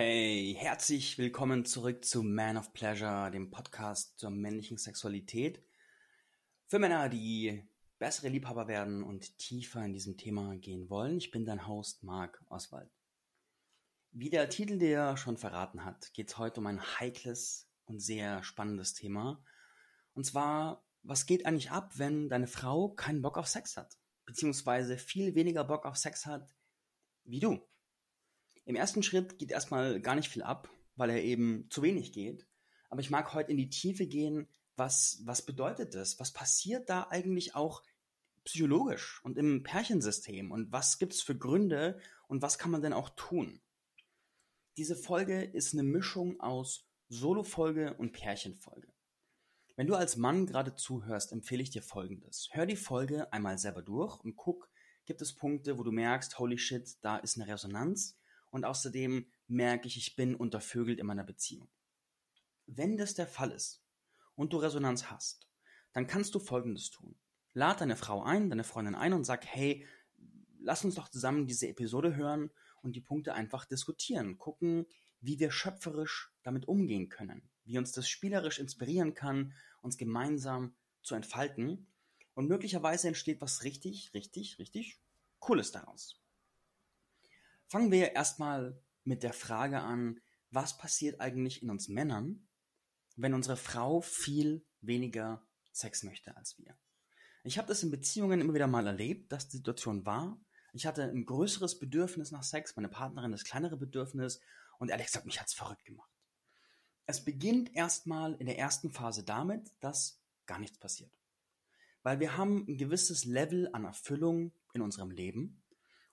Hey, herzlich willkommen zurück zu Man of Pleasure, dem Podcast zur männlichen Sexualität. Für Männer, die bessere Liebhaber werden und tiefer in diesem Thema gehen wollen. Ich bin dein Host Marc Oswald. Wie der Titel dir schon verraten hat, geht es heute um ein heikles und sehr spannendes Thema. Und zwar, was geht eigentlich ab, wenn deine Frau keinen Bock auf Sex hat? Beziehungsweise viel weniger Bock auf Sex hat wie du. Im ersten Schritt geht erstmal gar nicht viel ab, weil er eben zu wenig geht. Aber ich mag heute in die Tiefe gehen, was, was bedeutet das? Was passiert da eigentlich auch psychologisch und im Pärchensystem? Und was gibt es für Gründe und was kann man denn auch tun? Diese Folge ist eine Mischung aus Solo-Folge und Pärchenfolge. Wenn du als Mann gerade zuhörst, empfehle ich dir folgendes. Hör die Folge einmal selber durch und guck, gibt es Punkte, wo du merkst, holy shit, da ist eine Resonanz und außerdem merke ich, ich bin untervögelt in meiner Beziehung. Wenn das der Fall ist und du Resonanz hast, dann kannst du Folgendes tun. Lad deine Frau ein, deine Freundin ein und sag, hey, lass uns doch zusammen diese Episode hören und die Punkte einfach diskutieren, gucken, wie wir schöpferisch damit umgehen können, wie uns das spielerisch inspirieren kann, uns gemeinsam zu entfalten und möglicherweise entsteht was richtig, richtig, richtig Cooles daraus. Fangen wir erstmal mit der Frage an, was passiert eigentlich in uns Männern, wenn unsere Frau viel weniger Sex möchte als wir. Ich habe das in Beziehungen immer wieder mal erlebt, dass die Situation war. Ich hatte ein größeres Bedürfnis nach Sex, meine Partnerin das kleinere Bedürfnis und ehrlich gesagt, mich hat's verrückt gemacht. Es beginnt erstmal in der ersten Phase damit, dass gar nichts passiert. Weil wir haben ein gewisses Level an Erfüllung in unserem Leben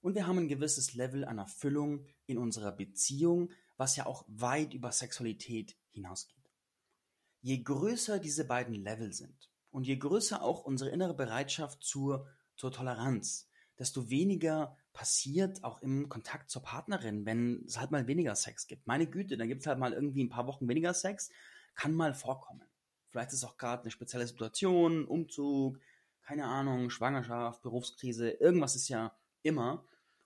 und wir haben ein gewisses Level an Erfüllung in unserer Beziehung, was ja auch weit über Sexualität hinausgeht. Je größer diese beiden Level sind und je größer auch unsere innere Bereitschaft zur, zur Toleranz, desto weniger passiert auch im Kontakt zur Partnerin, wenn es halt mal weniger Sex gibt. Meine Güte, dann gibt es halt mal irgendwie ein paar Wochen weniger Sex, kann mal vorkommen. Vielleicht ist auch gerade eine spezielle Situation, Umzug, keine Ahnung, Schwangerschaft, Berufskrise, irgendwas ist ja immer.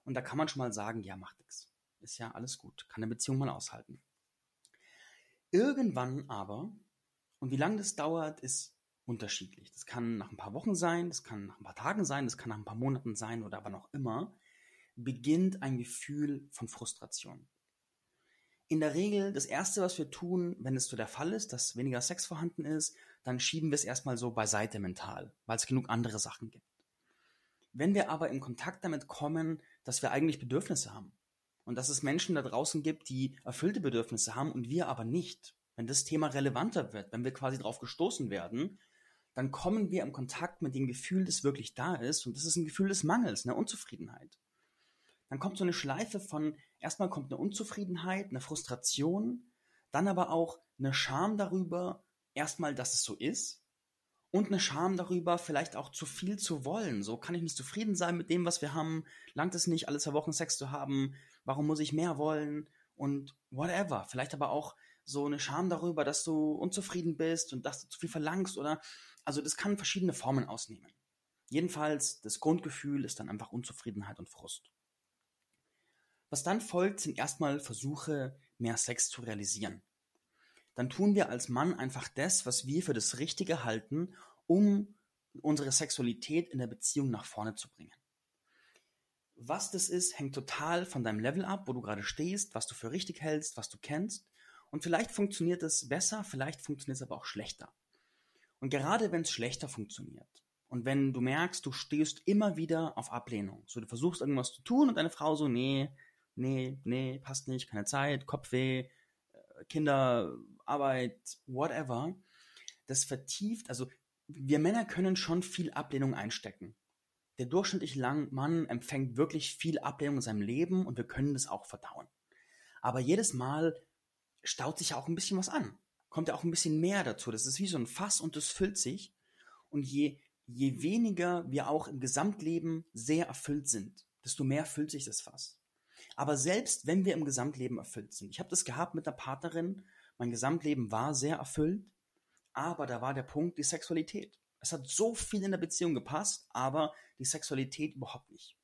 Und da kann man schon mal sagen, ja, macht nichts. Ist ja alles gut. Kann eine Beziehung mal aushalten. Irgendwann aber, und wie lange das dauert, ist unterschiedlich. Das kann nach ein paar Wochen sein, das kann nach ein paar Tagen sein, das kann nach ein paar Monaten sein oder wann auch immer, beginnt ein Gefühl von Frustration. In der Regel, das Erste, was wir tun, wenn es so der Fall ist, dass weniger Sex vorhanden ist, dann schieben wir es erstmal so beiseite mental, weil es genug andere Sachen gibt. Wenn wir aber in Kontakt damit kommen, dass wir eigentlich Bedürfnisse haben und dass es Menschen da draußen gibt, die erfüllte Bedürfnisse haben und wir aber nicht, wenn das Thema relevanter wird, wenn wir quasi darauf gestoßen werden, dann kommen wir im Kontakt mit dem Gefühl, das wirklich da ist und das ist ein Gefühl des Mangels, einer Unzufriedenheit. Dann kommt so eine Schleife von, erstmal kommt eine Unzufriedenheit, eine Frustration, dann aber auch eine Scham darüber, erstmal, dass es so ist und eine Scham darüber, vielleicht auch zu viel zu wollen. So kann ich nicht zufrieden sein mit dem, was wir haben. Langt es nicht, alle zwei Wochen Sex zu haben? Warum muss ich mehr wollen? Und whatever. Vielleicht aber auch so eine Scham darüber, dass du unzufrieden bist und dass du zu viel verlangst oder, also das kann verschiedene Formen ausnehmen. Jedenfalls, das Grundgefühl ist dann einfach Unzufriedenheit und Frust. Was dann folgt, sind erstmal Versuche, mehr Sex zu realisieren dann tun wir als Mann einfach das, was wir für das Richtige halten, um unsere Sexualität in der Beziehung nach vorne zu bringen. Was das ist, hängt total von deinem Level ab, wo du gerade stehst, was du für richtig hältst, was du kennst. Und vielleicht funktioniert es besser, vielleicht funktioniert es aber auch schlechter. Und gerade wenn es schlechter funktioniert und wenn du merkst, du stehst immer wieder auf Ablehnung, so du versuchst irgendwas zu tun und deine Frau so, nee, nee, nee, passt nicht, keine Zeit, Kopfweh, Kinder, Arbeit, whatever, das vertieft, also wir Männer können schon viel Ablehnung einstecken. Der durchschnittliche Mann empfängt wirklich viel Ablehnung in seinem Leben und wir können das auch verdauen. Aber jedes Mal staut sich ja auch ein bisschen was an. Kommt ja auch ein bisschen mehr dazu. Das ist wie so ein Fass und das füllt sich. Und je, je weniger wir auch im Gesamtleben sehr erfüllt sind, desto mehr füllt sich das Fass. Aber selbst wenn wir im Gesamtleben erfüllt sind, ich habe das gehabt mit einer Partnerin, mein Gesamtleben war sehr erfüllt, aber da war der Punkt die Sexualität. Es hat so viel in der Beziehung gepasst, aber die Sexualität überhaupt nicht.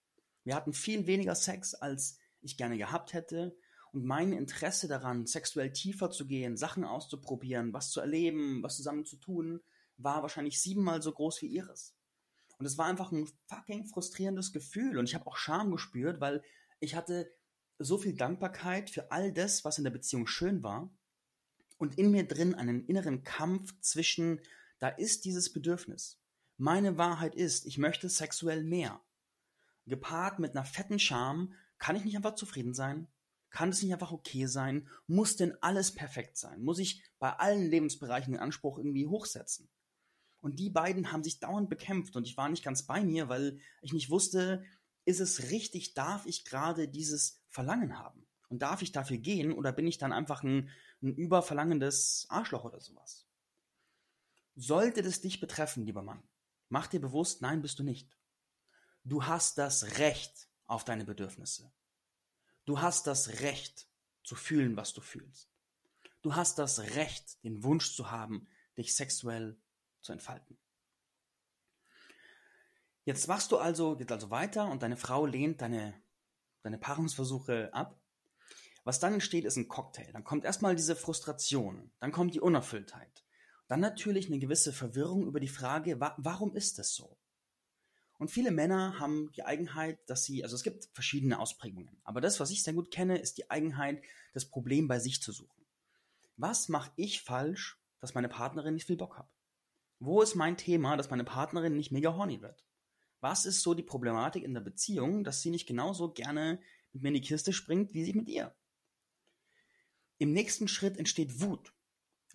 Wir hatten viel weniger Sex, als ich gerne gehabt hätte. Und mein Interesse daran, sexuell tiefer zu gehen, Sachen auszuprobieren, was zu erleben, was zusammen zu tun, war wahrscheinlich siebenmal so groß wie ihres. Und es war einfach ein fucking frustrierendes Gefühl. Und ich habe auch Scham gespürt, weil ich hatte so viel Dankbarkeit für all das, was in der Beziehung schön war. Und in mir drin einen inneren Kampf zwischen, da ist dieses Bedürfnis. Meine Wahrheit ist, ich möchte sexuell mehr. Gepaart mit einer fetten Scham, kann ich nicht einfach zufrieden sein? Kann es nicht einfach okay sein? Muss denn alles perfekt sein? Muss ich bei allen Lebensbereichen den Anspruch irgendwie hochsetzen? Und die beiden haben sich dauernd bekämpft und ich war nicht ganz bei mir, weil ich nicht wusste, ist es richtig, darf ich gerade dieses Verlangen haben? Und darf ich dafür gehen oder bin ich dann einfach ein, ein überverlangendes Arschloch oder sowas? Sollte das dich betreffen, lieber Mann, mach dir bewusst, nein, bist du nicht. Du hast das Recht auf deine Bedürfnisse. Du hast das Recht zu fühlen, was du fühlst. Du hast das Recht, den Wunsch zu haben, dich sexuell zu entfalten. Jetzt machst du also, geht also weiter und deine Frau lehnt deine, deine Paarungsversuche ab. Was dann entsteht, ist ein Cocktail. Dann kommt erstmal diese Frustration, dann kommt die Unerfülltheit. Dann natürlich eine gewisse Verwirrung über die Frage, wa warum ist das so? Und viele Männer haben die Eigenheit, dass sie, also es gibt verschiedene Ausprägungen, aber das, was ich sehr gut kenne, ist die Eigenheit, das Problem bei sich zu suchen. Was mache ich falsch, dass meine Partnerin nicht viel Bock hat? Wo ist mein Thema, dass meine Partnerin nicht mega horny wird? Was ist so die Problematik in der Beziehung, dass sie nicht genauso gerne mit mir in die Kiste springt, wie sie mit ihr? Im nächsten Schritt entsteht Wut,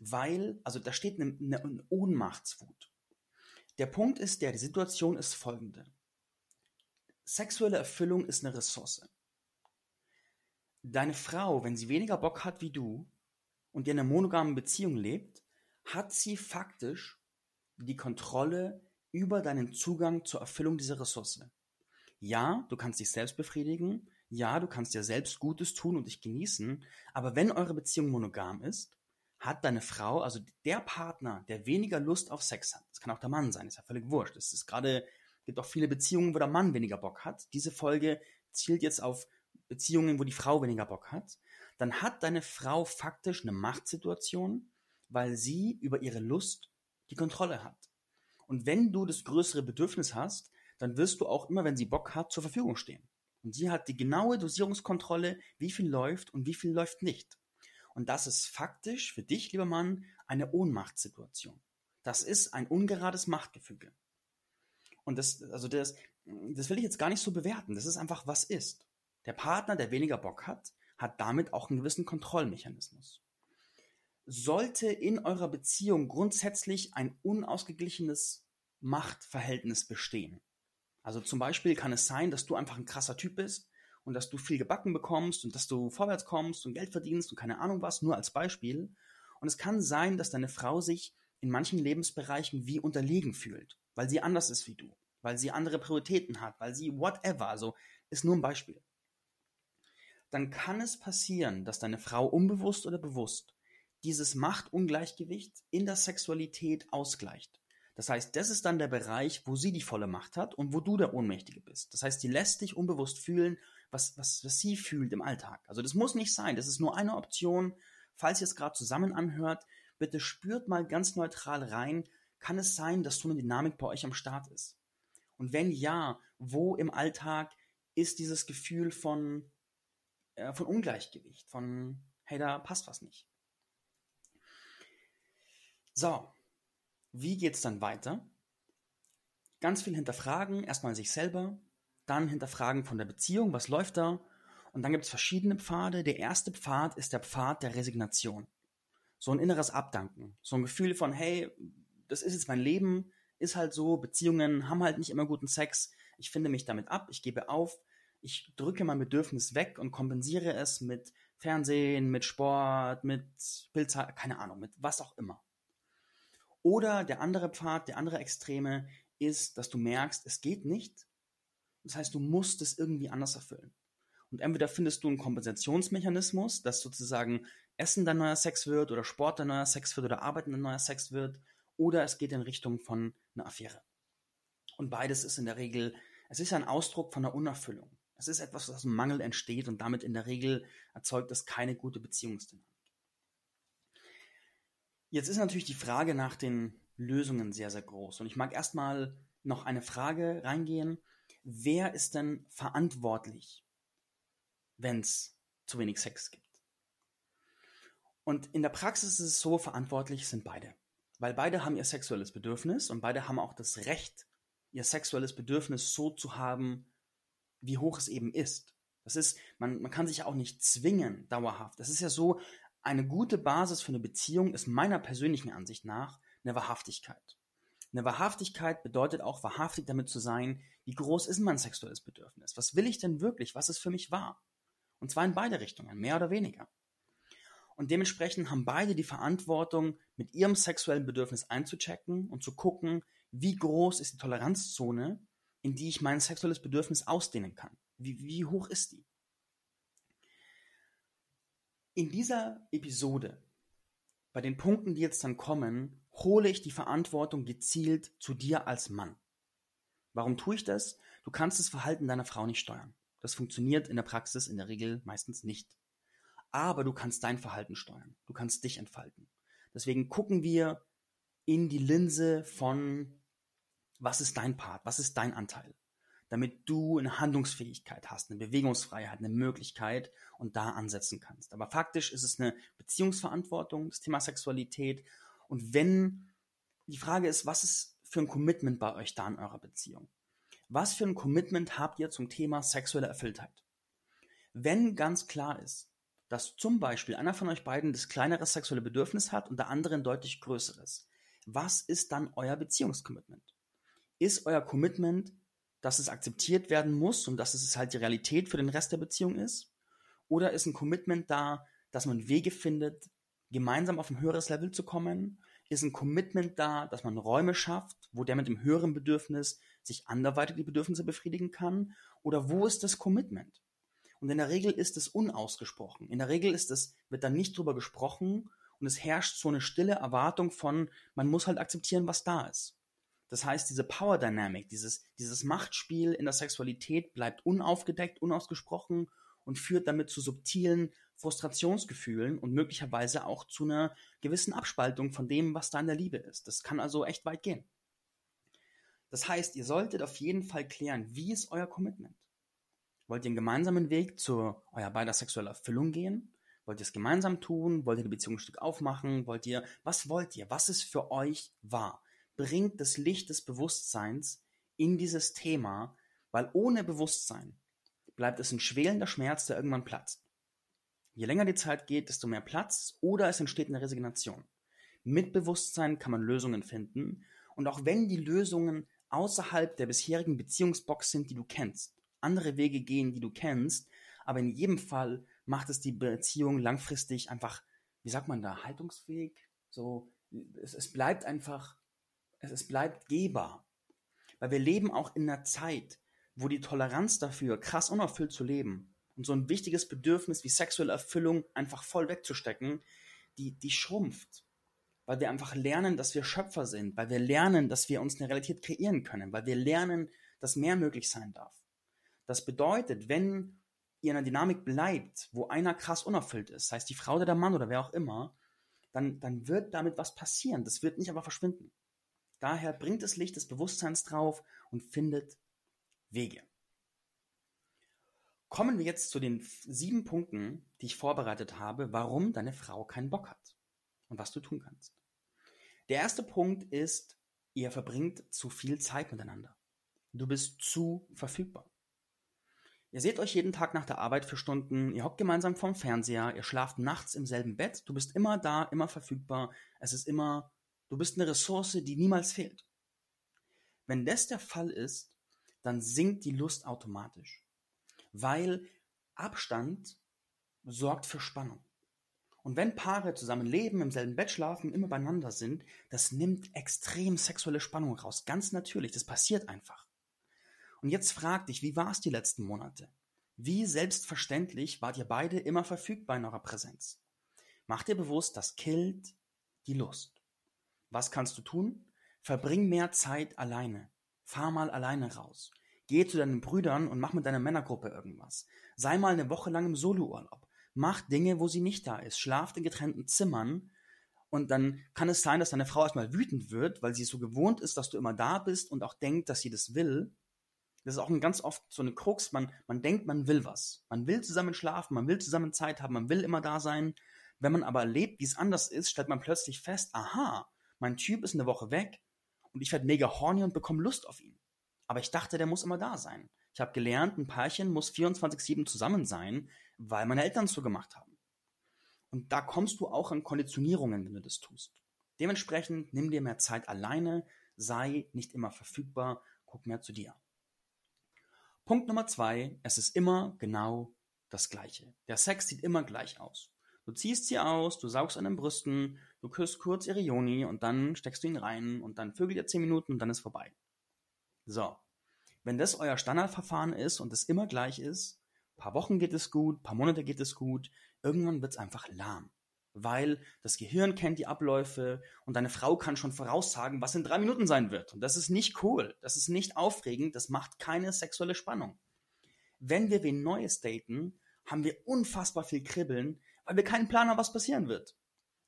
weil, also da steht eine, eine Ohnmachtswut. Der Punkt ist der, die Situation ist folgende. Sexuelle Erfüllung ist eine Ressource. Deine Frau, wenn sie weniger Bock hat wie du und in einer monogamen Beziehung lebt, hat sie faktisch die Kontrolle über deinen Zugang zur Erfüllung dieser Ressource. Ja, du kannst dich selbst befriedigen, ja, du kannst dir selbst Gutes tun und dich genießen, aber wenn eure Beziehung monogam ist, hat deine Frau, also der Partner, der weniger Lust auf Sex hat, das kann auch der Mann sein, ist ja völlig wurscht. Es ist gerade, gibt auch viele Beziehungen, wo der Mann weniger Bock hat. Diese Folge zielt jetzt auf Beziehungen, wo die Frau weniger Bock hat. Dann hat deine Frau faktisch eine Machtsituation, weil sie über ihre Lust die Kontrolle hat. Und wenn du das größere Bedürfnis hast, dann wirst du auch immer, wenn sie Bock hat, zur Verfügung stehen. Und sie hat die genaue Dosierungskontrolle, wie viel läuft und wie viel läuft nicht. Und das ist faktisch für dich, lieber Mann, eine Ohnmachtssituation. Das ist ein ungerades Machtgefüge. Und das, also das, das will ich jetzt gar nicht so bewerten. Das ist einfach, was ist. Der Partner, der weniger Bock hat, hat damit auch einen gewissen Kontrollmechanismus sollte in eurer Beziehung grundsätzlich ein unausgeglichenes Machtverhältnis bestehen. Also zum Beispiel kann es sein, dass du einfach ein krasser Typ bist und dass du viel gebacken bekommst und dass du vorwärts kommst und Geld verdienst und keine Ahnung was, nur als Beispiel. Und es kann sein, dass deine Frau sich in manchen Lebensbereichen wie unterlegen fühlt, weil sie anders ist wie du, weil sie andere Prioritäten hat, weil sie whatever, also ist nur ein Beispiel. Dann kann es passieren, dass deine Frau unbewusst oder bewusst dieses Machtungleichgewicht in der Sexualität ausgleicht. Das heißt, das ist dann der Bereich, wo sie die volle Macht hat und wo du der Ohnmächtige bist. Das heißt, sie lässt dich unbewusst fühlen, was, was, was sie fühlt im Alltag. Also das muss nicht sein, das ist nur eine Option. Falls ihr es gerade zusammen anhört, bitte spürt mal ganz neutral rein, kann es sein, dass so eine Dynamik bei euch am Start ist? Und wenn ja, wo im Alltag ist dieses Gefühl von, äh, von Ungleichgewicht, von, hey, da passt was nicht? So, wie geht's dann weiter? Ganz viel hinterfragen, erstmal sich selber, dann hinterfragen von der Beziehung, was läuft da? Und dann gibt es verschiedene Pfade. Der erste Pfad ist der Pfad der Resignation. So ein inneres Abdanken. So ein Gefühl von, hey, das ist jetzt mein Leben, ist halt so, Beziehungen haben halt nicht immer guten Sex, ich finde mich damit ab, ich gebe auf, ich drücke mein Bedürfnis weg und kompensiere es mit Fernsehen, mit Sport, mit Bildzeit, keine Ahnung, mit was auch immer. Oder der andere Pfad, der andere Extreme ist, dass du merkst, es geht nicht. Das heißt, du musst es irgendwie anders erfüllen. Und entweder findest du einen Kompensationsmechanismus, dass sozusagen Essen dein neuer Sex wird oder Sport dein neuer Sex wird oder Arbeiten dein neuer Sex wird, oder es geht in Richtung von einer Affäre. Und beides ist in der Regel, es ist ein Ausdruck von einer Unerfüllung. Es ist etwas, was aus dem Mangel entsteht und damit in der Regel erzeugt es keine gute Beziehungsdynamik. Jetzt ist natürlich die Frage nach den Lösungen sehr, sehr groß. Und ich mag erstmal noch eine Frage reingehen. Wer ist denn verantwortlich, wenn es zu wenig Sex gibt? Und in der Praxis ist es so, verantwortlich sind beide. Weil beide haben ihr sexuelles Bedürfnis und beide haben auch das Recht, ihr sexuelles Bedürfnis so zu haben, wie hoch es eben ist. Das ist, man, man kann sich auch nicht zwingen, dauerhaft. Das ist ja so, eine gute Basis für eine Beziehung ist meiner persönlichen Ansicht nach eine Wahrhaftigkeit. Eine Wahrhaftigkeit bedeutet auch, wahrhaftig damit zu sein, wie groß ist mein sexuelles Bedürfnis? Was will ich denn wirklich? Was ist für mich wahr? Und zwar in beide Richtungen, mehr oder weniger. Und dementsprechend haben beide die Verantwortung, mit ihrem sexuellen Bedürfnis einzuchecken und zu gucken, wie groß ist die Toleranzzone, in die ich mein sexuelles Bedürfnis ausdehnen kann. Wie, wie hoch ist die? In dieser Episode, bei den Punkten, die jetzt dann kommen, hole ich die Verantwortung gezielt zu dir als Mann. Warum tue ich das? Du kannst das Verhalten deiner Frau nicht steuern. Das funktioniert in der Praxis in der Regel meistens nicht. Aber du kannst dein Verhalten steuern. Du kannst dich entfalten. Deswegen gucken wir in die Linse von, was ist dein Part? Was ist dein Anteil? Damit du eine Handlungsfähigkeit hast, eine Bewegungsfreiheit, eine Möglichkeit und da ansetzen kannst. Aber faktisch ist es eine Beziehungsverantwortung, das Thema Sexualität. Und wenn die Frage ist, was ist für ein Commitment bei euch da in eurer Beziehung? Was für ein Commitment habt ihr zum Thema sexuelle Erfülltheit? Wenn ganz klar ist, dass zum Beispiel einer von euch beiden das kleinere sexuelle Bedürfnis hat und der andere ein deutlich größeres, was ist dann euer Beziehungscommitment? Ist euer Commitment, dass es akzeptiert werden muss und dass es halt die Realität für den Rest der Beziehung ist? Oder ist ein Commitment da, dass man Wege findet, gemeinsam auf ein höheres Level zu kommen? Ist ein Commitment da, dass man Räume schafft, wo der mit dem höheren Bedürfnis sich anderweitig die Bedürfnisse befriedigen kann? Oder wo ist das Commitment? Und in der Regel ist es unausgesprochen. In der Regel ist es, wird dann nicht drüber gesprochen und es herrscht so eine stille Erwartung von, man muss halt akzeptieren, was da ist. Das heißt, diese Power Dynamic, dieses, dieses Machtspiel in der Sexualität bleibt unaufgedeckt, unausgesprochen und führt damit zu subtilen Frustrationsgefühlen und möglicherweise auch zu einer gewissen Abspaltung von dem, was da in der Liebe ist. Das kann also echt weit gehen. Das heißt, ihr solltet auf jeden Fall klären, wie ist euer Commitment? Wollt ihr einen gemeinsamen Weg zu eurer beider sexueller Erfüllung gehen? Wollt ihr es gemeinsam tun? Wollt ihr die Beziehung ein Stück aufmachen? Wollt ihr, was wollt ihr? Was ist für euch wahr? Bringt das Licht des Bewusstseins in dieses Thema, weil ohne Bewusstsein bleibt es ein schwelender Schmerz, der irgendwann platzt. Je länger die Zeit geht, desto mehr Platz oder es entsteht eine Resignation. Mit Bewusstsein kann man Lösungen finden und auch wenn die Lösungen außerhalb der bisherigen Beziehungsbox sind, die du kennst, andere Wege gehen, die du kennst, aber in jedem Fall macht es die Beziehung langfristig einfach, wie sagt man da, haltungsfähig, so, es, es bleibt einfach, es, es bleibt gehbar. Weil wir leben auch in einer Zeit, wo die Toleranz dafür, krass unerfüllt zu leben und so ein wichtiges Bedürfnis wie sexuelle Erfüllung einfach voll wegzustecken, die, die schrumpft. Weil wir einfach lernen, dass wir Schöpfer sind, weil wir lernen, dass wir uns eine Realität kreieren können, weil wir lernen, dass mehr möglich sein darf. Das bedeutet, wenn ihr in einer Dynamik bleibt, wo einer krass unerfüllt ist, sei es die Frau oder der Mann oder wer auch immer, dann, dann wird damit was passieren. Das wird nicht einfach verschwinden. Daher bringt das Licht des Bewusstseins drauf und findet Wege. Kommen wir jetzt zu den sieben Punkten, die ich vorbereitet habe, warum deine Frau keinen Bock hat und was du tun kannst. Der erste Punkt ist, ihr verbringt zu viel Zeit miteinander. Du bist zu verfügbar. Ihr seht euch jeden Tag nach der Arbeit für Stunden, ihr hockt gemeinsam vorm Fernseher, ihr schlaft nachts im selben Bett, du bist immer da, immer verfügbar, es ist immer, du bist eine Ressource, die niemals fehlt. Wenn das der Fall ist, dann sinkt die Lust automatisch, weil Abstand sorgt für Spannung. Und wenn Paare zusammen leben, im selben Bett schlafen, immer beieinander sind, das nimmt extrem sexuelle Spannung raus. Ganz natürlich, das passiert einfach. Und jetzt frag dich, wie war es die letzten Monate? Wie selbstverständlich wart ihr beide immer verfügbar in eurer Präsenz? Mach dir bewusst, das killt die Lust. Was kannst du tun? Verbring mehr Zeit alleine. Fahr mal alleine raus. Geh zu deinen Brüdern und mach mit deiner Männergruppe irgendwas. Sei mal eine Woche lang im Solourlaub. Mach Dinge, wo sie nicht da ist. Schlaft in getrennten Zimmern. Und dann kann es sein, dass deine Frau erstmal wütend wird, weil sie so gewohnt ist, dass du immer da bist und auch denkt, dass sie das will. Das ist auch ein ganz oft so eine Krux. Man, man denkt, man will was. Man will zusammen schlafen, man will zusammen Zeit haben, man will immer da sein. Wenn man aber erlebt, wie es anders ist, stellt man plötzlich fest, aha, mein Typ ist eine Woche weg und ich werde mega horny und bekomme Lust auf ihn. Aber ich dachte, der muss immer da sein. Ich habe gelernt, ein Paarchen muss 24-7 zusammen sein, weil meine Eltern so gemacht haben. Und da kommst du auch an Konditionierungen, wenn du das tust. Dementsprechend nimm dir mehr Zeit alleine, sei nicht immer verfügbar, guck mehr zu dir. Punkt Nummer zwei, es ist immer genau das Gleiche. Der Sex sieht immer gleich aus. Du ziehst sie aus, du saugst an den Brüsten, du küsst kurz ihre Joni und dann steckst du ihn rein und dann vögelt ihr 10 Minuten und dann ist vorbei. So. Wenn das euer Standardverfahren ist und es immer gleich ist, paar Wochen geht es gut, paar Monate geht es gut, irgendwann wird es einfach lahm. Weil das Gehirn kennt die Abläufe und deine Frau kann schon voraussagen, was in drei Minuten sein wird. Und das ist nicht cool, das ist nicht aufregend, das macht keine sexuelle Spannung. Wenn wir wen Neues daten, haben wir unfassbar viel Kribbeln, weil wir keinen Plan haben, was passieren wird.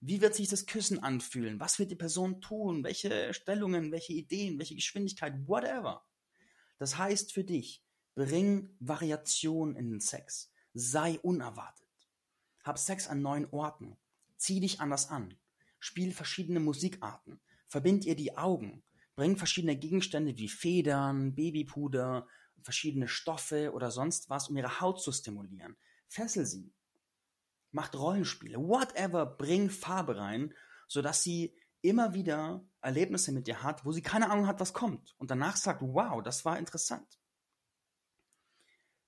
Wie wird sich das Küssen anfühlen? Was wird die Person tun? Welche Stellungen, welche Ideen, welche Geschwindigkeit, whatever. Das heißt für dich, bring Variation in den Sex. Sei unerwartet. Hab Sex an neuen Orten. Zieh dich anders an. Spiel verschiedene Musikarten. Verbind ihr die Augen. Bring verschiedene Gegenstände wie Federn, Babypuder, verschiedene Stoffe oder sonst was, um ihre Haut zu stimulieren. Fessel sie macht Rollenspiele, whatever, bring Farbe rein, sodass sie immer wieder Erlebnisse mit dir hat, wo sie keine Ahnung hat, was kommt. Und danach sagt, wow, das war interessant.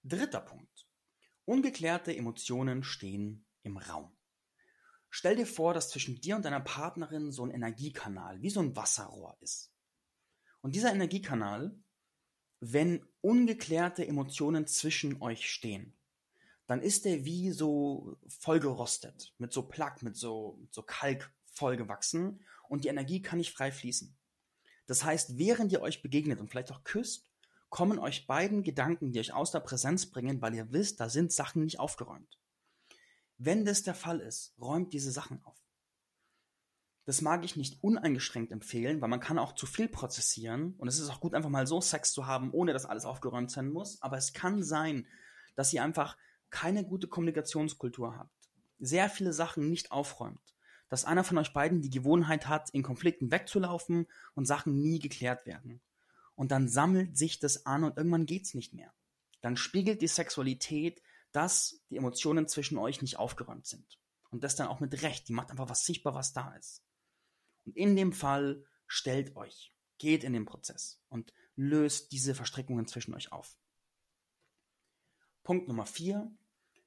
Dritter Punkt. Ungeklärte Emotionen stehen im Raum. Stell dir vor, dass zwischen dir und deiner Partnerin so ein Energiekanal, wie so ein Wasserrohr ist. Und dieser Energiekanal, wenn ungeklärte Emotionen zwischen euch stehen, dann ist der wie so vollgerostet, mit so Plack, mit so, so Kalk vollgewachsen und die Energie kann nicht frei fließen. Das heißt, während ihr euch begegnet und vielleicht auch küsst, kommen euch beiden Gedanken, die euch aus der Präsenz bringen, weil ihr wisst, da sind Sachen nicht aufgeräumt. Wenn das der Fall ist, räumt diese Sachen auf. Das mag ich nicht uneingeschränkt empfehlen, weil man kann auch zu viel prozessieren und es ist auch gut, einfach mal so Sex zu haben, ohne dass alles aufgeräumt sein muss. Aber es kann sein, dass ihr einfach keine gute Kommunikationskultur habt, sehr viele Sachen nicht aufräumt, dass einer von euch beiden die Gewohnheit hat, in Konflikten wegzulaufen und Sachen nie geklärt werden. Und dann sammelt sich das an und irgendwann geht's nicht mehr. Dann spiegelt die Sexualität, dass die Emotionen zwischen euch nicht aufgeräumt sind. Und das dann auch mit Recht. Die macht einfach was sichtbar, was da ist. Und in dem Fall stellt euch, geht in den Prozess und löst diese Verstrickungen zwischen euch auf. Punkt Nummer vier.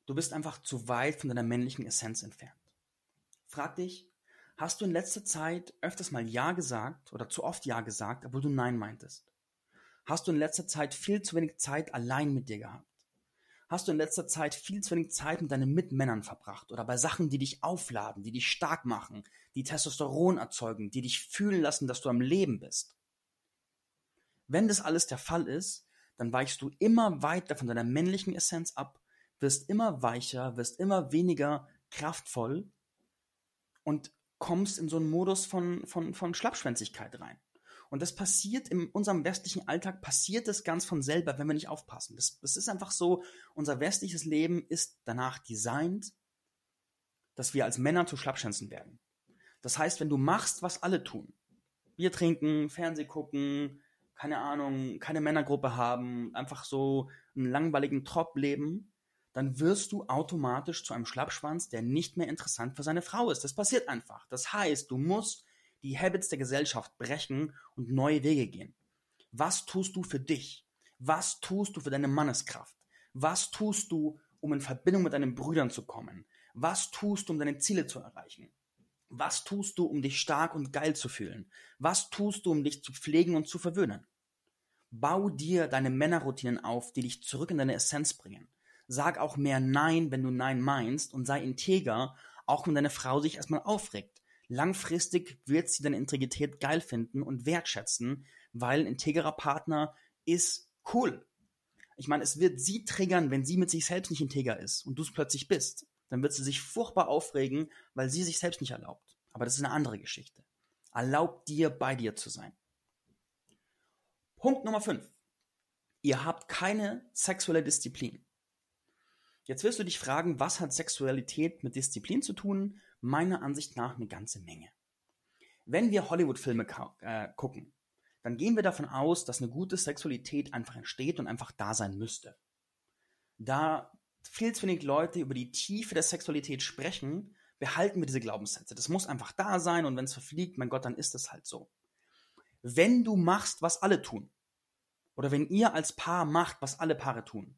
Du bist einfach zu weit von deiner männlichen Essenz entfernt. Frag dich, hast du in letzter Zeit öfters mal Ja gesagt oder zu oft Ja gesagt, obwohl du Nein meintest? Hast du in letzter Zeit viel zu wenig Zeit allein mit dir gehabt? Hast du in letzter Zeit viel zu wenig Zeit mit deinen Mitmännern verbracht oder bei Sachen, die dich aufladen, die dich stark machen, die Testosteron erzeugen, die dich fühlen lassen, dass du am Leben bist? Wenn das alles der Fall ist, dann weichst du immer weiter von deiner männlichen Essenz ab wirst immer weicher, wirst immer weniger kraftvoll und kommst in so einen Modus von, von, von Schlappschwänzigkeit rein. Und das passiert in unserem westlichen Alltag, passiert das ganz von selber, wenn wir nicht aufpassen. Das, das ist einfach so, unser westliches Leben ist danach designt, dass wir als Männer zu Schlappschwänzen werden. Das heißt, wenn du machst, was alle tun, Bier trinken, Fernseh gucken, keine Ahnung, keine Männergruppe haben, einfach so einen langweiligen Trop leben, dann wirst du automatisch zu einem Schlappschwanz, der nicht mehr interessant für seine Frau ist. Das passiert einfach. Das heißt, du musst die Habits der Gesellschaft brechen und neue Wege gehen. Was tust du für dich? Was tust du für deine Manneskraft? Was tust du, um in Verbindung mit deinen Brüdern zu kommen? Was tust du, um deine Ziele zu erreichen? Was tust du, um dich stark und geil zu fühlen? Was tust du, um dich zu pflegen und zu verwöhnen? Bau dir deine Männerroutinen auf, die dich zurück in deine Essenz bringen. Sag auch mehr Nein, wenn du Nein meinst und sei integer, auch wenn deine Frau sich erstmal aufregt. Langfristig wird sie deine Integrität geil finden und wertschätzen, weil ein integrer Partner ist cool. Ich meine, es wird sie triggern, wenn sie mit sich selbst nicht integer ist und du es plötzlich bist. Dann wird sie sich furchtbar aufregen, weil sie sich selbst nicht erlaubt. Aber das ist eine andere Geschichte. Erlaub dir, bei dir zu sein. Punkt Nummer 5. Ihr habt keine sexuelle Disziplin. Jetzt wirst du dich fragen, was hat Sexualität mit Disziplin zu tun? Meiner Ansicht nach eine ganze Menge. Wenn wir Hollywood-Filme äh, gucken, dann gehen wir davon aus, dass eine gute Sexualität einfach entsteht und einfach da sein müsste. Da viel zu wenig Leute über die Tiefe der Sexualität sprechen, behalten wir diese Glaubenssätze. Das muss einfach da sein und wenn es verfliegt, mein Gott, dann ist es halt so. Wenn du machst, was alle tun, oder wenn ihr als Paar macht, was alle Paare tun,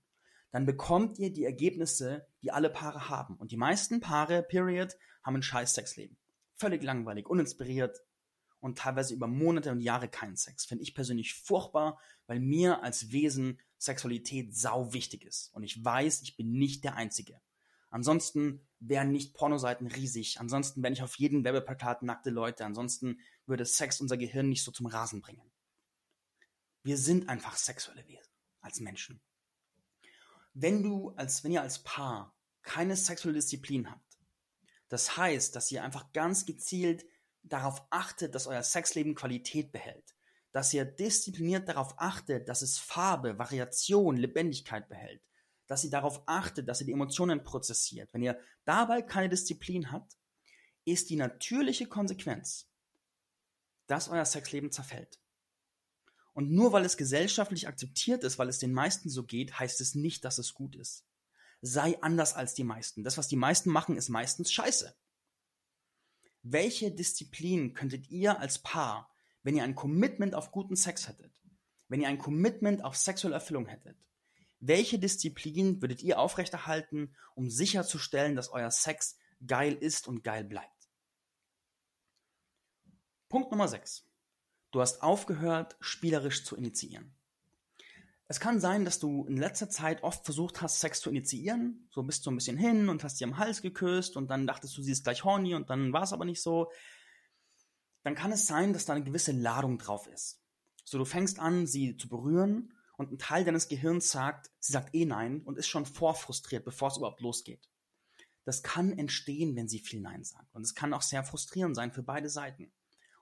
dann bekommt ihr die Ergebnisse, die alle Paare haben. Und die meisten Paare, period, haben ein scheiß Sexleben. Völlig langweilig, uninspiriert und teilweise über Monate und Jahre keinen Sex. Finde ich persönlich furchtbar, weil mir als Wesen Sexualität sau wichtig ist. Und ich weiß, ich bin nicht der Einzige. Ansonsten wären nicht Pornoseiten riesig. Ansonsten wären ich auf jedem Werbeplakat nackte Leute. Ansonsten würde Sex unser Gehirn nicht so zum Rasen bringen. Wir sind einfach sexuelle Wesen als Menschen. Wenn du als, wenn ihr als Paar keine sexuelle Disziplin habt, das heißt, dass ihr einfach ganz gezielt darauf achtet, dass euer Sexleben Qualität behält, dass ihr diszipliniert darauf achtet, dass es Farbe, Variation, Lebendigkeit behält, dass ihr darauf achtet, dass ihr die Emotionen prozessiert. Wenn ihr dabei keine Disziplin habt, ist die natürliche Konsequenz, dass euer Sexleben zerfällt. Und nur weil es gesellschaftlich akzeptiert ist, weil es den meisten so geht, heißt es nicht, dass es gut ist. Sei anders als die meisten. Das, was die meisten machen, ist meistens scheiße. Welche Disziplin könntet ihr als Paar, wenn ihr ein Commitment auf guten Sex hättet, wenn ihr ein Commitment auf sexuelle Erfüllung hättet, welche Disziplin würdet ihr aufrechterhalten, um sicherzustellen, dass euer Sex geil ist und geil bleibt? Punkt Nummer 6. Du hast aufgehört, spielerisch zu initiieren. Es kann sein, dass du in letzter Zeit oft versucht hast, Sex zu initiieren. So bist du ein bisschen hin und hast sie am Hals geküsst und dann dachtest du, sie ist gleich horny und dann war es aber nicht so. Dann kann es sein, dass da eine gewisse Ladung drauf ist. So, du fängst an, sie zu berühren und ein Teil deines Gehirns sagt, sie sagt eh nein und ist schon vorfrustriert, bevor es überhaupt losgeht. Das kann entstehen, wenn sie viel Nein sagt. Und es kann auch sehr frustrierend sein für beide Seiten.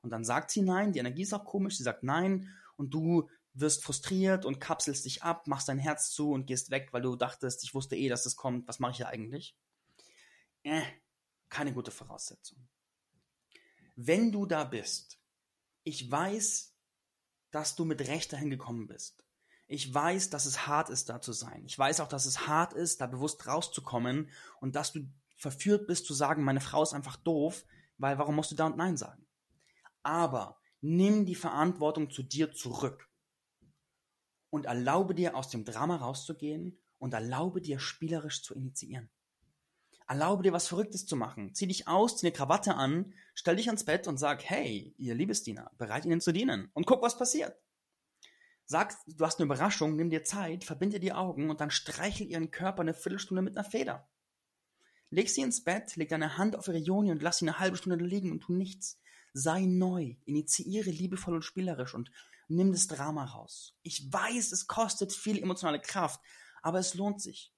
Und dann sagt sie nein, die Energie ist auch komisch, sie sagt nein und du wirst frustriert und kapselst dich ab, machst dein Herz zu und gehst weg, weil du dachtest, ich wusste eh, dass es kommt, was mache ich hier eigentlich? Äh, keine gute Voraussetzung. Wenn du da bist, ich weiß, dass du mit Recht dahin gekommen bist. Ich weiß, dass es hart ist, da zu sein. Ich weiß auch, dass es hart ist, da bewusst rauszukommen und dass du verführt bist zu sagen, meine Frau ist einfach doof, weil warum musst du da und Nein sagen? Aber nimm die Verantwortung zu dir zurück und erlaube dir aus dem Drama rauszugehen und erlaube dir spielerisch zu initiieren. Erlaube dir was Verrücktes zu machen. Zieh dich aus, zieh eine Krawatte an, stell dich ans Bett und sag, hey, ihr Liebesdiener, bereit ihnen zu dienen und guck, was passiert. Sag, du hast eine Überraschung, nimm dir Zeit, verbinde die Augen und dann streichel ihren Körper eine Viertelstunde mit einer Feder. Leg sie ins Bett, leg deine Hand auf ihre Joni und lass sie eine halbe Stunde liegen und tu nichts. Sei neu, initiiere liebevoll und spielerisch und nimm das Drama raus. Ich weiß, es kostet viel emotionale Kraft, aber es lohnt sich.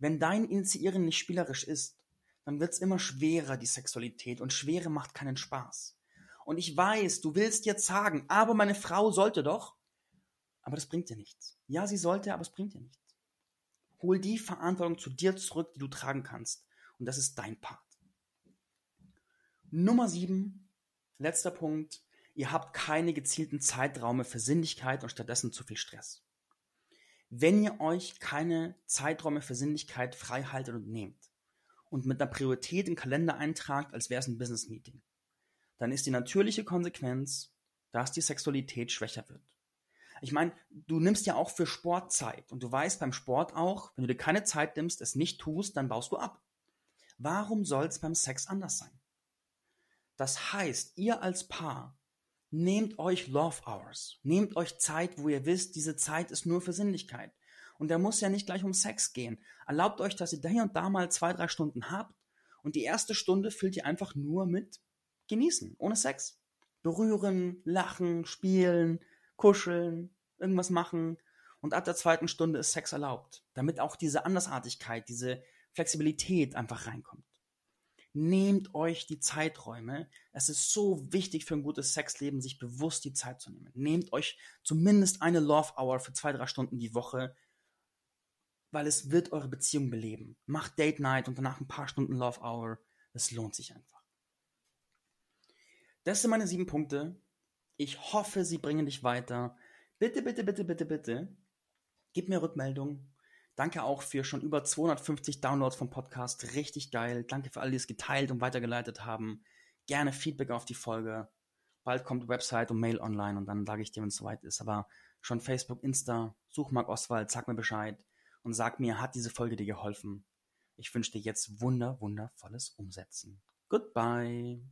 Wenn dein Initiieren nicht spielerisch ist, dann wird es immer schwerer, die Sexualität, und Schwere macht keinen Spaß. Und ich weiß, du willst jetzt sagen, aber meine Frau sollte doch. Aber das bringt dir nichts. Ja, sie sollte, aber es bringt dir nichts. Hol die Verantwortung zu dir zurück, die du tragen kannst. Und das ist dein Part. Nummer sieben, letzter Punkt, Ihr habt keine gezielten Zeitraume für Sinnlichkeit und stattdessen zu viel Stress. Wenn ihr euch keine Zeiträume für Sinnlichkeit frei haltet und nehmt und mit einer Priorität im Kalender eintragt, als wäre es ein Business Meeting, dann ist die natürliche Konsequenz, dass die Sexualität schwächer wird. Ich meine, du nimmst ja auch für Sport Zeit und du weißt beim Sport auch, wenn du dir keine Zeit nimmst, es nicht tust, dann baust du ab. Warum soll es beim Sex anders sein? Das heißt, ihr als Paar Nehmt euch Love Hours. Nehmt euch Zeit, wo ihr wisst, diese Zeit ist nur für Sinnlichkeit. Und der muss ja nicht gleich um Sex gehen. Erlaubt euch, dass ihr da hier und da mal zwei, drei Stunden habt. Und die erste Stunde füllt ihr einfach nur mit genießen, ohne Sex. Berühren, lachen, spielen, kuscheln, irgendwas machen. Und ab der zweiten Stunde ist Sex erlaubt, damit auch diese Andersartigkeit, diese Flexibilität einfach reinkommt. Nehmt euch die Zeiträume. Es ist so wichtig für ein gutes Sexleben, sich bewusst die Zeit zu nehmen. Nehmt euch zumindest eine Love Hour für zwei, drei Stunden die Woche, weil es wird eure Beziehung beleben. Macht Date Night und danach ein paar Stunden Love Hour. Es lohnt sich einfach. Das sind meine sieben Punkte. Ich hoffe, sie bringen dich weiter. Bitte, bitte, bitte, bitte, bitte. Gib mir Rückmeldung. Danke auch für schon über 250 Downloads vom Podcast. Richtig geil. Danke für alle, die es geteilt und weitergeleitet haben. Gerne Feedback auf die Folge. Bald kommt Website und Mail online und dann sage ich dir, wenn es soweit ist. Aber schon Facebook, Insta, such Marc Oswald, sag mir Bescheid und sag mir, hat diese Folge dir geholfen? Ich wünsche dir jetzt wunder, wundervolles Umsetzen. Goodbye.